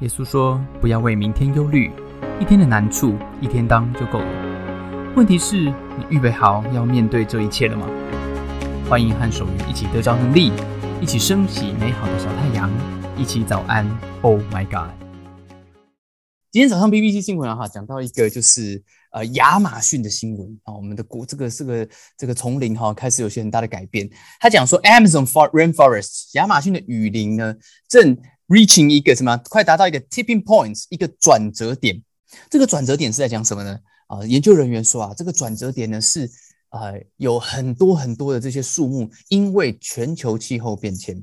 耶稣说：“不要为明天忧虑，一天的难处一天当就够了。问题是，你预备好要面对这一切了吗？”欢迎和守愚一起得着能力，一起升起美好的小太阳，一起早安。Oh my God！今天早上 BBC 新闻啊，讲到一个就是呃亚马逊的新闻啊，我们的国这个这个这个丛林哈开始有些很大的改变。他讲说，Amazon rainforest 亚马逊的雨林呢正。Reaching 一个什么？快达到一个 tipping points，一个转折点。这个转折点是在讲什么呢？啊，研究人员说啊，这个转折点呢是啊，有很多很多的这些树木，因为全球气候变迁，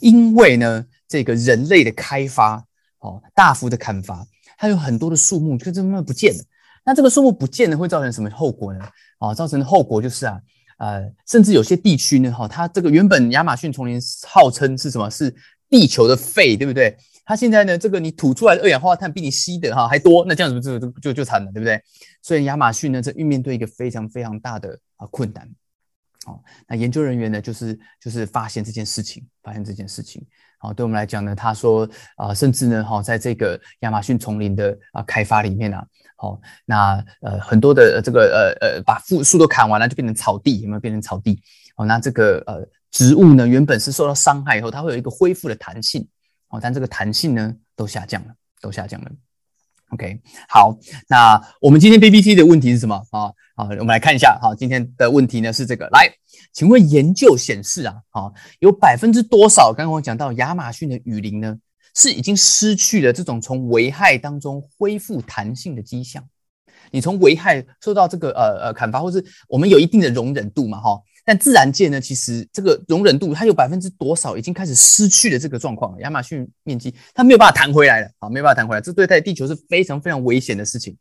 因为呢这个人类的开发，哦，大幅的砍伐，它有很多的树木就这么不见了。那这个树木不见了会造成什么后果呢？啊，造成的后果就是啊，呃，甚至有些地区呢，哈，它这个原本亚马逊丛林号称是什么？是地球的肺，对不对？它现在呢，这个你吐出来的二氧化碳比你吸的哈还多，那这样子就就就就惨了，对不对？所以亚马逊呢，这面面对一个非常非常大的啊困难。哦，那研究人员呢，就是就是发现这件事情，发现这件事情。好，对我们来讲呢，他说啊，甚至呢，哈，在这个亚马逊丛林的啊开发里面啊，好，那呃很多的这个呃呃把树树都砍完了，就变成草地，有没有变成草地？好，那这个呃。植物呢，原本是受到伤害以后，它会有一个恢复的弹性，哦，但这个弹性呢都下降了，都下降了。OK，好，那我们今天 BBC 的问题是什么啊？好，我们来看一下，好，今天的问题呢是这个，来，请问研究显示啊，好，有百分之多少？刚刚我讲到亚马逊的雨林呢，是已经失去了这种从危害当中恢复弹性的迹象。你从危害受到这个呃呃砍伐，或是我们有一定的容忍度嘛，哈。但自然界呢，其实这个容忍度它有百分之多少已经开始失去了这个状况亚马逊面积它没有办法弹回来了，好，没有办法弹回来，这对待地球是非常非常危险的事情。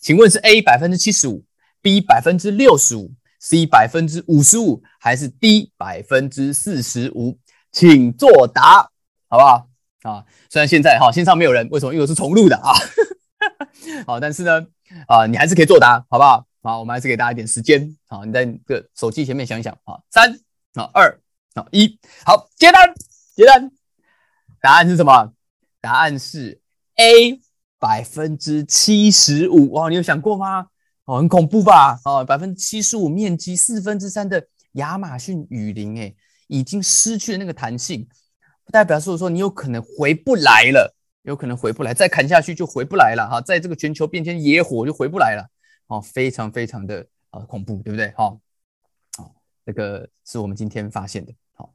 请问是 A 百分之七十五，B 百分之六十五，C 百分之五十五，还是 D 百分之四十五？请作答，好不好？啊，虽然现在哈线上没有人，为什么？因为我是重录的啊。好，但是呢，啊，你还是可以作答，好不好？好，我们还是给大家一点时间。好，你在个手机前面想一想。好，三、好二、好一，好，接单，接单。答案是什么？答案是 A，百分之七十五。哇，你有想过吗？哦，很恐怖吧？哦，百分之七十五面积四分之三的亚马逊雨林，哎，已经失去了那个弹性，不代表说说你有可能回不来了，有可能回不来，再砍下去就回不来了。哈，在这个全球变迁野火就回不来了。哦，非常非常的呃恐怖，对不对？哈，好，这个是我们今天发现的。好，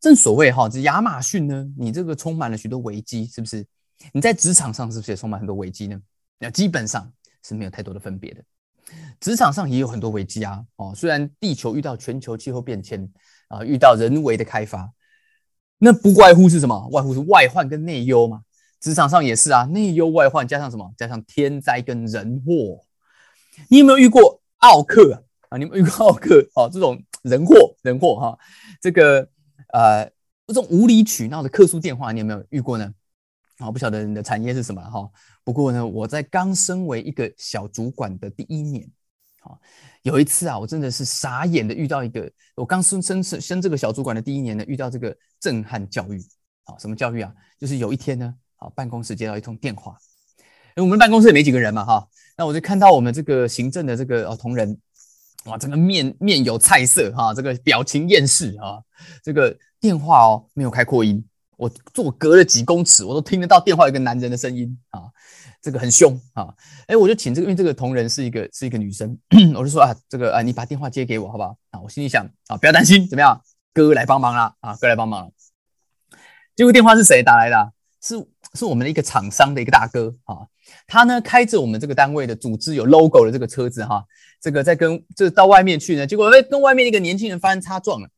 正所谓哈，这亚马逊呢，你这个充满了许多危机，是不是？你在职场上是不是也充满很多危机呢？那基本上是没有太多的分别的。职场上也有很多危机啊。哦，虽然地球遇到全球气候变迁啊，遇到人为的开发，那不外乎是什么？外乎是外患跟内忧嘛。职场上也是啊，内忧外患加上什么？加上天灾跟人祸。你有没有遇过奥克啊？你有没有遇过奥克？啊，这种人祸人祸哈，这个呃，这种无理取闹的客诉电话，你有没有遇过呢？啊，不晓得你的产业是什么哈。不过呢，我在刚升为一个小主管的第一年，啊，有一次啊，我真的是傻眼的遇到一个，我刚升升升这个小主管的第一年呢，遇到这个震撼教育。啊，什么教育啊？就是有一天呢，啊，办公室接到一通电话。我们办公室也没几个人嘛，哈，那我就看到我们这个行政的这个哦同仁，哇，这个面面有菜色哈，这个表情厌世啊，这个电话哦没有开扩音，我坐隔了几公尺，我都听得到电话有个男人的声音啊，这个很凶啊，哎，我就请这个，因为这个同仁是一个是一个女生，我就说啊，这个啊，你把电话接给我好不好？啊，我心里想啊，不要担心，怎么样，哥来帮忙啦，啊，哥来帮忙了，结果电话是谁打来的？是是我们的一个厂商的一个大哥啊。他呢开着我们这个单位的组织有 logo 的这个车子哈，这个在跟这到外面去呢，结果哎跟外面一个年轻人发生擦撞了，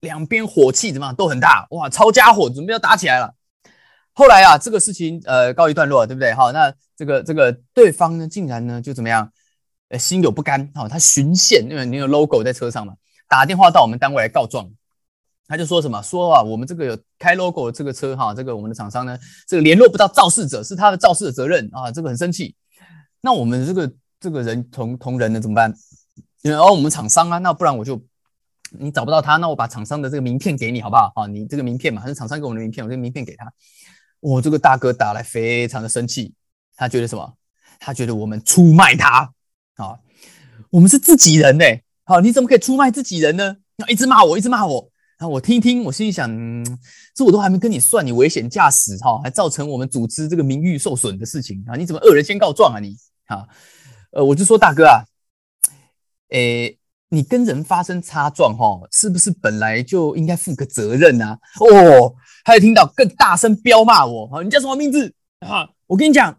两边火气怎么样都很大哇，抄家伙准备要打起来了。后来啊这个事情呃告一段落对不对哈？那这个这个对方呢竟然呢就怎么样呃心有不甘哈，他巡线因为你有 logo 在车上嘛，打电话到我们单位来告状。他就说什么说啊，我们这个有开 logo 的这个车哈，这个我们的厂商呢，这个联络不到肇事者，是他的肇事的责任啊，这个很生气。那我们这个这个人同同仁呢怎么办？然后，我们厂商啊，那不然我就你找不到他，那我把厂商的这个名片给你好不好？啊，你这个名片嘛，还是厂商给我的名片，我这个名片给他。我这个大哥打来非常的生气，他觉得什么？他觉得我们出卖他啊！我们是自己人呢，好，你怎么可以出卖自己人呢？要一直骂我，一直骂我。我听一听，我心里想，这我都还没跟你算，你危险驾驶哈，还造成我们组织这个名誉受损的事情啊！你怎么恶人先告状啊你啊？呃，我就说大哥啊，诶。你跟人发生擦撞，哈，是不是本来就应该负个责任啊？哦，还有听到更大声彪骂我，啊，你叫什么名字啊？我跟你讲，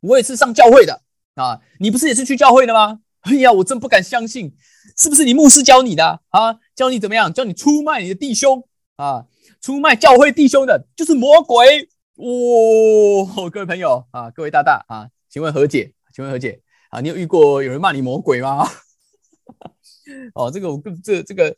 我也是上教会的啊，你不是也是去教会的吗？哎呀，我真不敢相信，是不是你牧师教你的啊？教你怎么样？教你出卖你的弟兄啊？出卖教会弟兄的就是魔鬼哦！各位朋友啊，各位大大啊，请问何解？请问何解啊？你有遇过有人骂你魔鬼吗？哦，这个我跟这这个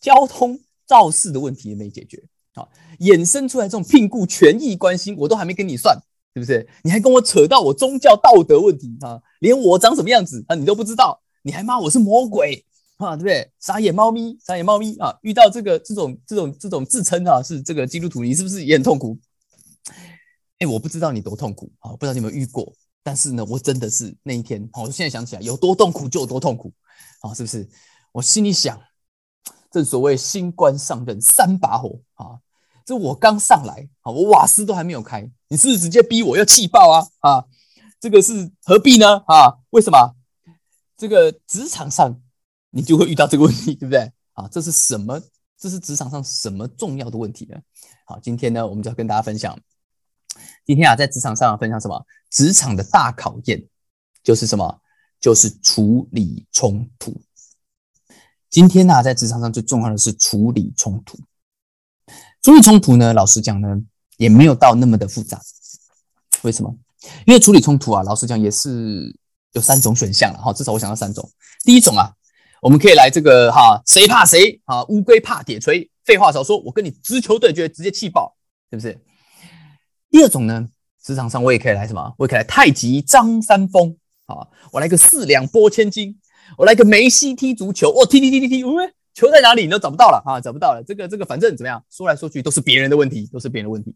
交通肇事的问题也没解决啊，衍生出来这种聘雇权益关系，我都还没跟你算，是不是？你还跟我扯到我宗教道德问题啊？连我长什么样子啊，你都不知道，你还骂我是魔鬼啊？对不对？傻眼猫咪，傻眼猫咪啊！遇到这个这种这种这种自称啊是这个基督徒，你是不是也很痛苦？哎，我不知道你多痛苦啊，不知道你有没有遇过，但是呢，我真的是那一天，我现在想起来，有多痛苦就有多痛苦。啊，是不是？我心里想，正所谓新官上任三把火啊！这我刚上来啊，我瓦斯都还没有开，你是不是直接逼我要气爆啊？啊，这个是何必呢？啊，为什么？这个职场上你就会遇到这个问题，对不对？啊，这是什么？这是职场上什么重要的问题呢？好，今天呢，我们就要跟大家分享，今天啊，在职场上分享什么？职场的大考验就是什么？就是处理冲突。今天呢，在职场上最重要的是处理冲突。处理冲突呢，老实讲呢，也没有到那么的复杂。为什么？因为处理冲突啊，老实讲也是有三种选项了哈。至少我想到三种。第一种啊，我们可以来这个哈，谁怕谁啊？乌龟怕铁锤。废话少说，我跟你直球对决，直接气爆，是不是？第二种呢，职场上我也可以来什么？我也可以来太极张三丰。啊，我来个四两拨千斤，我来个梅西踢足球，哦，踢踢踢踢踢，喂，球在哪里？你都找不到了啊，找不到了。这个这个，反正怎么样，说来说去都是别人的问题，都是别人的问题。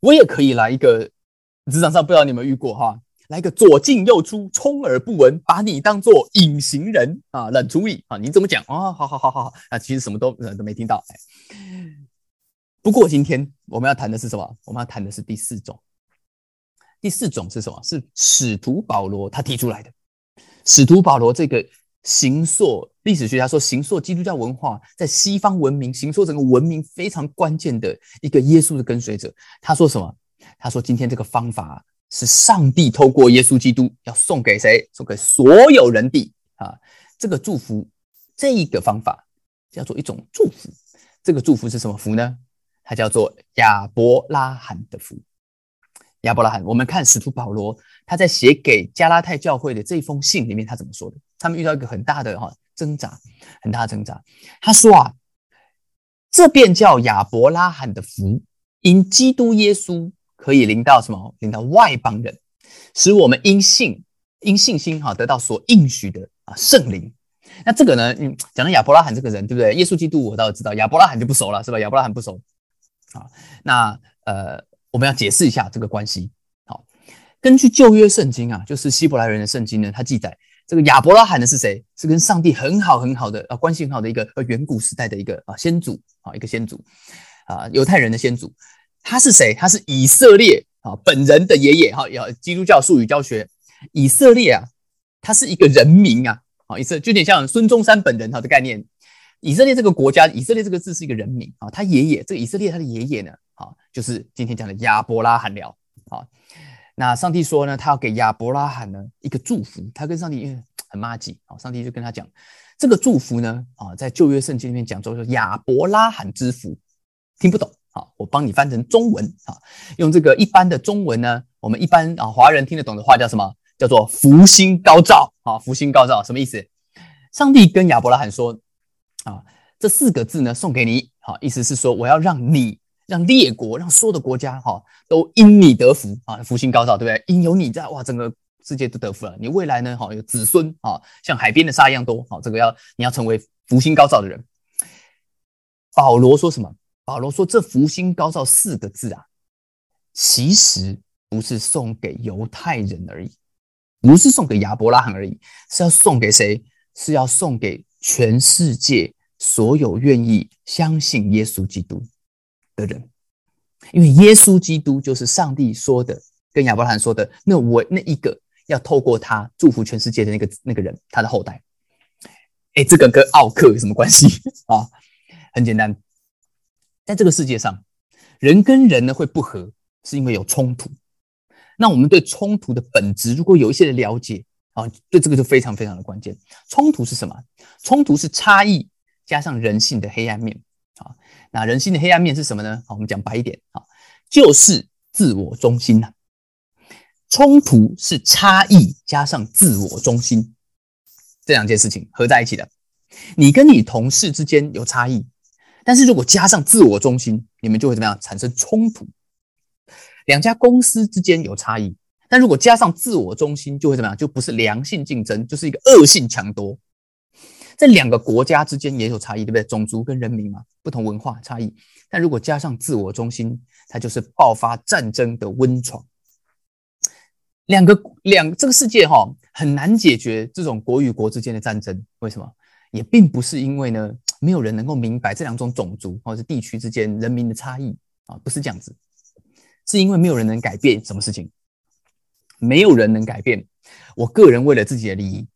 我也可以来一个职场上，不知道你有没有遇过哈？来个左进右出，充耳不闻，把你当做隐形人啊，冷处理啊？你怎么讲啊？好好好好好啊，其实什么都都没听到。不过今天我们要谈的是什么？我们要谈的是第四种。第四种是什么？是使徒保罗他提出来的。使徒保罗这个行塑历史学家说，行塑基督教文化在西方文明行塑整个文明非常关键的一个耶稣的跟随者。他说什么？他说今天这个方法是上帝透过耶稣基督要送给谁？送给所有人的啊！这个祝福，这一个方法叫做一种祝福。这个祝福是什么福呢？它叫做亚伯拉罕的福。亚伯拉罕，我们看使徒保罗他在写给加拉太教会的这封信里面，他怎么说的？他们遇到一个很大的哈挣扎，很大的挣扎。他说啊，这便叫亚伯拉罕的福，因基督耶稣可以临到什么？临到外邦人，使我们因信因信心哈得到所应许的啊圣灵。那这个呢，嗯，讲到亚伯拉罕这个人，对不对？耶稣基督我倒知道，亚伯拉罕就不熟了，是吧？亚伯拉罕不熟啊。那呃。我们要解释一下这个关系。好，根据旧约圣经啊，就是希伯来人的圣经呢，它记载这个亚伯拉罕呢是谁？是跟上帝很好很好的啊关系很好的一个呃远古时代的一个啊先祖啊一个先祖啊犹太人的先祖。他是谁？他是以色列啊本人的爷爷哈。要基督教术语教学，以色列啊，他是一个人名啊。好，以色就有点像孙中山本人哈的概念。以色列这个国家，以色列这个字是一个人名啊。他爷爷这个以色列他的爷爷呢？啊，就是今天讲的亚伯拉罕了。啊，那上帝说呢，他要给亚伯拉罕呢一个祝福。他跟上帝因为很妈吉，好，上帝就跟他讲，这个祝福呢，啊，在旧约圣经里面讲说亚伯拉罕之福，听不懂，好，我帮你翻成中文，啊，用这个一般的中文呢，我们一般啊华人听得懂的话叫什么？叫做福星高照，啊，福星高照什么意思？上帝跟亚伯拉罕说，啊，这四个字呢送给你，好，意思是说我要让你。让列国，让所有的国家哈，都因你得福啊，福星高照，对不对？因有你在，哇，整个世界都得福了。你未来呢，哈，有子孙啊，像海边的沙一样多，好，这个要你要成为福星高照的人。保罗说什么？保罗说这福星高照四个字啊，其实不是送给犹太人而已，不是送给亚伯拉罕而已，是要送给谁？是要送给全世界所有愿意相信耶稣基督的人。因为耶稣基督就是上帝说的，跟亚伯拉罕说的，那我那一个要透过他祝福全世界的那个那个人，他的后代。哎，这个跟奥克有什么关系 啊？很简单，在这个世界上，人跟人呢会不和，是因为有冲突。那我们对冲突的本质，如果有一些的了解啊，对这个就非常非常的关键。冲突是什么？冲突是差异加上人性的黑暗面啊。那人性的黑暗面是什么呢？好，我们讲白一点啊，就是自我中心呐。冲突是差异加上自我中心这两件事情合在一起的。你跟你同事之间有差异，但是如果加上自我中心，你们就会怎么样产生冲突？两家公司之间有差异，但如果加上自我中心，就会怎么样？就不是良性竞争，就是一个恶性抢夺。这两个国家之间也有差异，对不对？种族跟人民嘛，不同文化差异。但如果加上自我中心，它就是爆发战争的温床。两个两这个世界哈很难解决这种国与国之间的战争，为什么？也并不是因为呢没有人能够明白这两种种族或者是地区之间人民的差异啊，不是这样子，是因为没有人能改变什么事情，没有人能改变我个人为了自己的利益。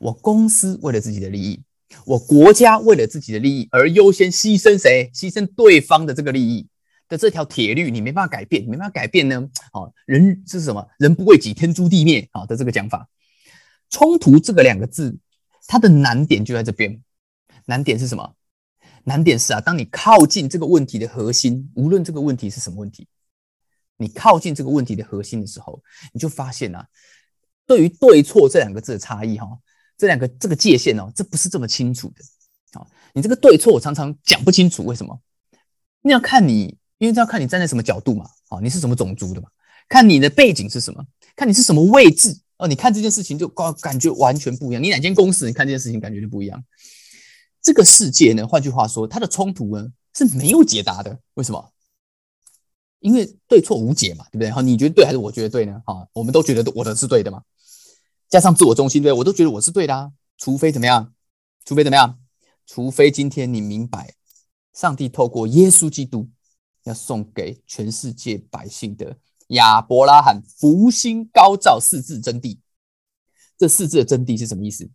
我公司为了自己的利益，我国家为了自己的利益而优先牺牲谁？牺牲对方的这个利益的这条铁律，你没办法改变，没办法改变呢？哦，人是什么？人不为己，天诛地灭啊的这个讲法。冲突这个两个字，它的难点就在这边。难点是什么？难点是啊，当你靠近这个问题的核心，无论这个问题是什么问题，你靠近这个问题的核心的时候，你就发现啊，对于对错这两个字的差异，哈。这两个这个界限哦，这不是这么清楚的。好，你这个对错我常常讲不清楚，为什么？那要看你，因为这要看你站在什么角度嘛。好，你是什么种族的嘛？看你的背景是什么？看你是什么位置哦？你看这件事情就感感觉完全不一样。你哪间公司，你看这件事情感觉就不一样。这个世界呢，换句话说，它的冲突呢是没有解答的。为什么？因为对错无解嘛，对不对？好，你觉得对还是我觉得对呢？好，我们都觉得我的是对的嘛。加上自我中心，对我都觉得我是对的啊。除非怎么样？除非怎么样？除非今天你明白，上帝透过耶稣基督要送给全世界百姓的亚伯拉罕福星高照四字真谛。这四字的真谛是什么意思？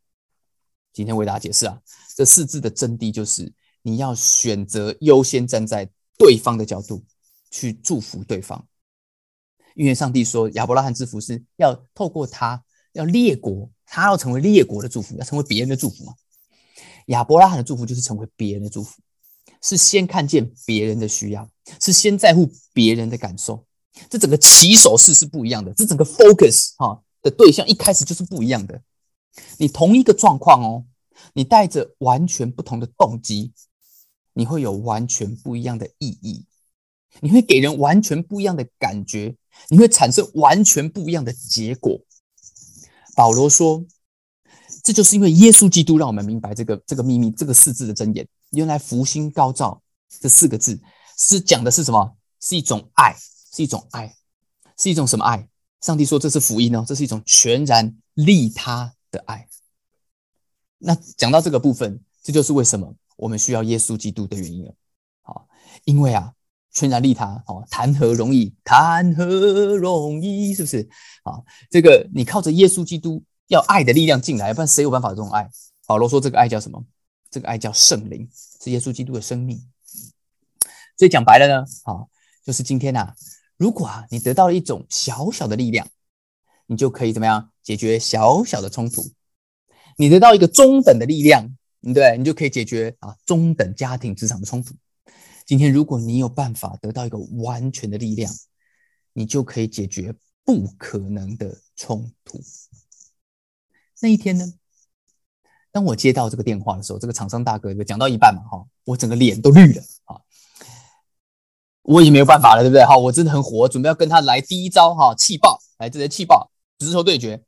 今天为大家解释啊。这四字的真谛就是你要选择优先站在对方的角度去祝福对方，因为上帝说亚伯拉罕之福是要透过他。要列国，他要成为列国的祝福，要成为别人的祝福嘛？亚伯拉罕的祝福就是成为别人的祝福，是先看见别人的需要，是先在乎别人的感受。这整个起手式是不一样的，这整个 focus 哈的对象一开始就是不一样的。你同一个状况哦，你带着完全不同的动机，你会有完全不一样的意义，你会给人完全不一样的感觉，你会产生完全不一样的结果。保罗说：“这就是因为耶稣基督让我们明白这个这个秘密，这个四字的真言。原来福星高照这四个字是讲的是什么？是一种爱，是一种爱，是一种什么爱？上帝说这是福音哦，这是一种全然利他的爱。那讲到这个部分，这就是为什么我们需要耶稣基督的原因了。好，因为啊。”全然利他，哦，谈何容易？谈何容易？是不是？啊，这个你靠着耶稣基督要爱的力量进来，不然谁有办法这种爱？保罗说这个爱叫什么？这个爱叫圣灵，是耶稣基督的生命。所以讲白了呢，啊，就是今天呐，如果啊你得到了一种小小的力量，你就可以怎么样解决小小的冲突？你得到一个中等的力量，对，你就可以解决啊中等家庭职场的冲突。今天，如果你有办法得到一个完全的力量，你就可以解决不可能的冲突。那一天呢？当我接到这个电话的时候，这个厂商大哥讲到一半嘛，哈，我整个脸都绿了啊！我已经没有办法了，对不对？哈，我真的很火，准备要跟他来第一招哈，气爆，来这些气爆，直球对决。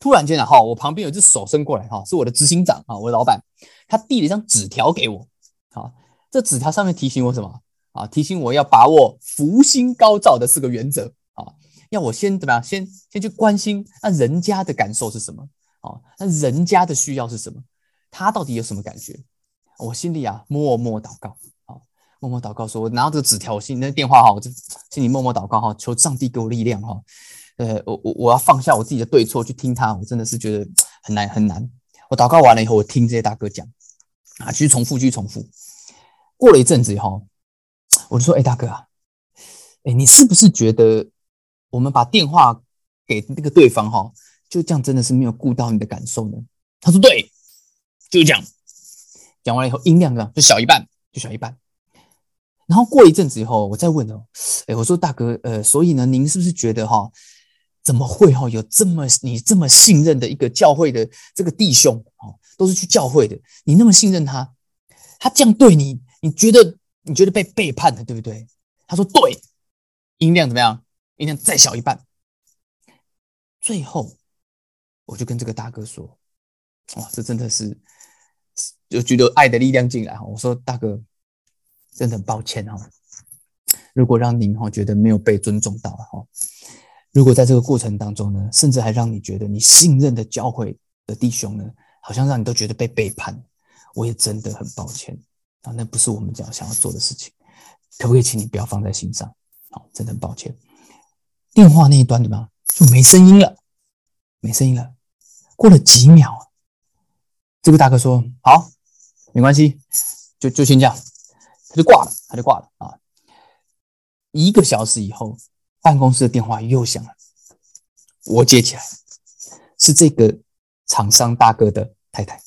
突然间啊，哈，我旁边有只手伸过来，哈，是我的执行长啊，我的老板，他递了一张纸条给我，好。这纸条上面提醒我什么啊？提醒我要把握福星高照的四个原则啊，要我先怎么样？先先去关心那人家的感受是什么？啊，那人家的需要是什么？他到底有什么感觉？我心里啊默默祷告，啊，默默祷告，说我拿到这个纸条，心那电话哈，我就心里默默祷告哈，求上帝给我力量哈。呃，我我我要放下我自己的对错去听他，我真的是觉得很难很难。我祷告完了以后，我听这些大哥讲，啊，继续重复，继续重复。过了一阵子以后，我就说：“哎，大哥啊，哎，你是不是觉得我们把电话给那个对方哈，就这样真的是没有顾到你的感受呢？”他说：“对，就是这样。”讲完了以后，音量呢就小一半，就小一半。然后过一阵子以后，我再问哦，哎，我说大哥，呃，所以呢，您是不是觉得哈，怎么会哈有这么你这么信任的一个教会的这个弟兄哦，都是去教会的，你那么信任他，他这样对你？你觉得你觉得被背叛了，对不对？他说对，音量怎么样？音量再小一半。最后，我就跟这个大哥说：“哇，这真的是就觉得爱的力量进来哈。”我说：“大哥，真的很抱歉哈，如果让您哈觉得没有被尊重到哈，如果在这个过程当中呢，甚至还让你觉得你信任的教会的弟兄呢，好像让你都觉得被背叛，我也真的很抱歉。”啊，那不是我们讲想要做的事情，可不可以请你不要放在心上？好，真的很抱歉。电话那一端怎么样？就没声音了，没声音了。过了几秒，这个大哥说：“好，没关系，就就先这样。”他就挂了，他就挂了啊。一个小时以后，办公室的电话又响了，我接起来，是这个厂商大哥的太太。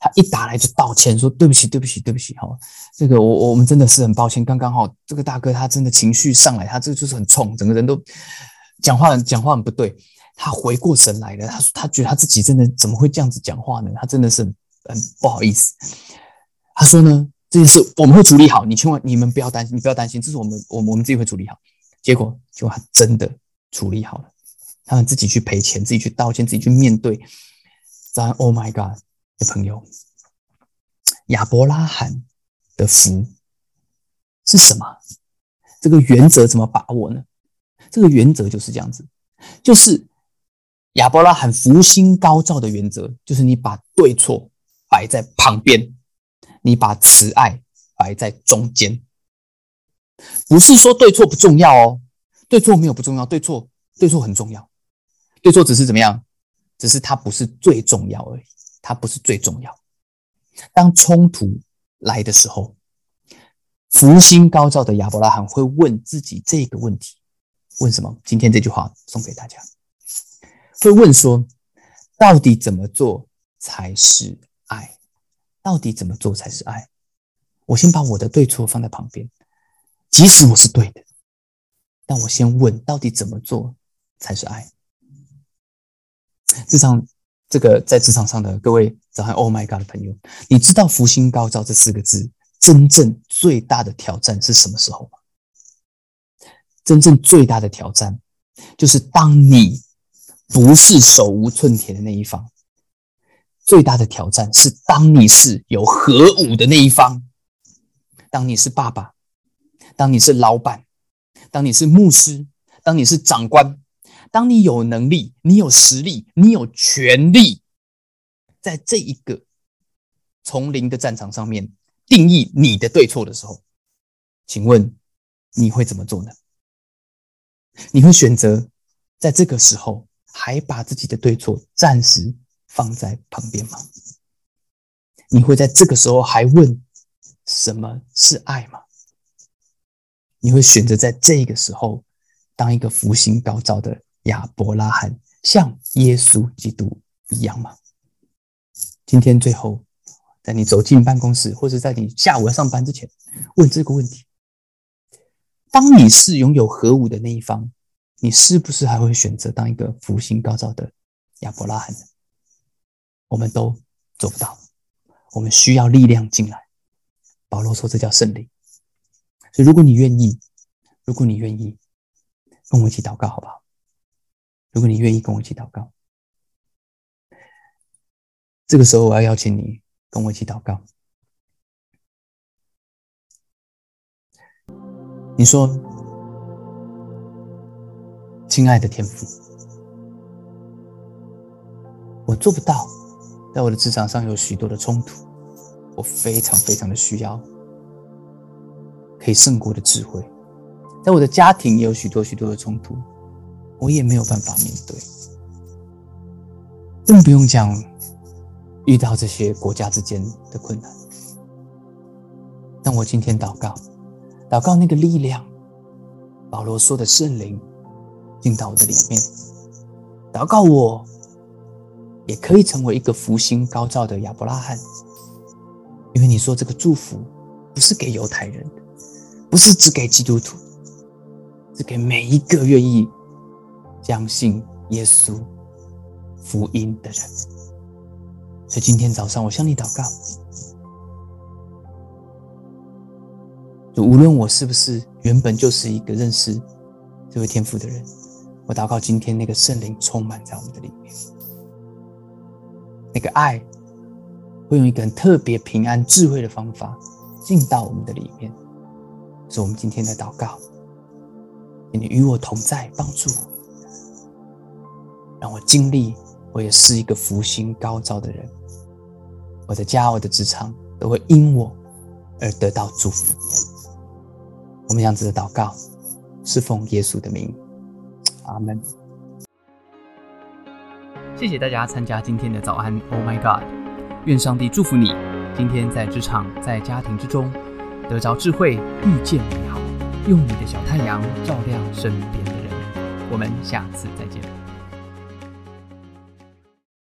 他一打来就道歉，说对不起，对不起，对不起，哈，这个我我们真的是很抱歉。刚刚好，这个大哥他真的情绪上来，他这就是很冲，整个人都讲话讲话很不对。他回过神来了，他说他觉得他自己真的怎么会这样子讲话呢？他真的是很不好意思。他说呢，这件事我们会处理好，你千万你们不要担心，你不要担心，这是我们我们我们自己会处理好。结果就他真的处理好了，他们自己去赔钱，自己去道歉，自己去面对。咱 Oh my God！的朋友，亚伯拉罕的福是什么？这个原则怎么把握呢？这个原则就是这样子，就是亚伯拉罕福星高照的原则，就是你把对错摆在旁边，你把慈爱摆在中间。不是说对错不重要哦，对错没有不重要，对错对错很重要，对错只是怎么样，只是它不是最重要而已。它不是最重要。当冲突来的时候，福星高照的亚伯拉罕会问自己这个问题：问什么？今天这句话送给大家，会问说：到底怎么做才是爱？到底怎么做才是爱？我先把我的对错放在旁边，即使我是对的，但我先问：到底怎么做才是爱？这场。这个在职场上的各位早上 Oh my God 的朋友，你知道“福星高照”这四个字真正最大的挑战是什么时候吗？真正最大的挑战就是当你不是手无寸铁的那一方，最大的挑战是当你是有核武的那一方，当你是爸爸，当你是老板，当你是牧师，当你是长官。当你有能力，你有实力，你有权利，在这一个丛林的战场上面定义你的对错的时候，请问你会怎么做呢？你会选择在这个时候还把自己的对错暂时放在旁边吗？你会在这个时候还问什么是爱吗？你会选择在这个时候当一个福星高照的？亚伯拉罕像耶稣基督一样吗？今天最后，在你走进办公室，或者在你下午要上班之前，问这个问题：当你是拥有核武的那一方，你是不是还会选择当一个福星高照的亚伯拉罕呢？我们都做不到，我们需要力量进来。保罗说：“这叫胜利。”所以，如果你愿意，如果你愿意，跟我一起祷告，好不好？如果你愿意跟我一起祷告，这个时候我要邀请你跟我一起祷告。你说，亲爱的天父，我做不到，在我的职场上有许多的冲突，我非常非常的需要可以胜过的智慧。在我的家庭也有许多许多的冲突，我也没有办法面对，更不用讲遇到这些国家之间的困难。但我今天祷告，祷告那个力量，保罗说的圣灵进到我的里面，祷告我也可以成为一个福星高照的亚伯拉罕，因为你说这个祝福不是给犹太人的，不是只给基督徒。是给每一个愿意相信耶稣福音的人。所以今天早上，我向你祷告，就无论我是不是原本就是一个认识这位天父的人，我祷告今天那个圣灵充满在我们的里面，那个爱会用一个特别、平安、智慧的方法进到我们的里面。是我们今天的祷告。你与我同在，帮助我，让我经历，我也是一个福星高照的人。我的家，我的职场都会因我而得到祝福。我们这样子的祷告，是奉耶稣的名，阿门。谢谢大家参加今天的早安，Oh my God！愿上帝祝福你，今天在职场、在家庭之中得着智慧，遇见美好。用你的小太阳照亮身边的人。我们下次再见。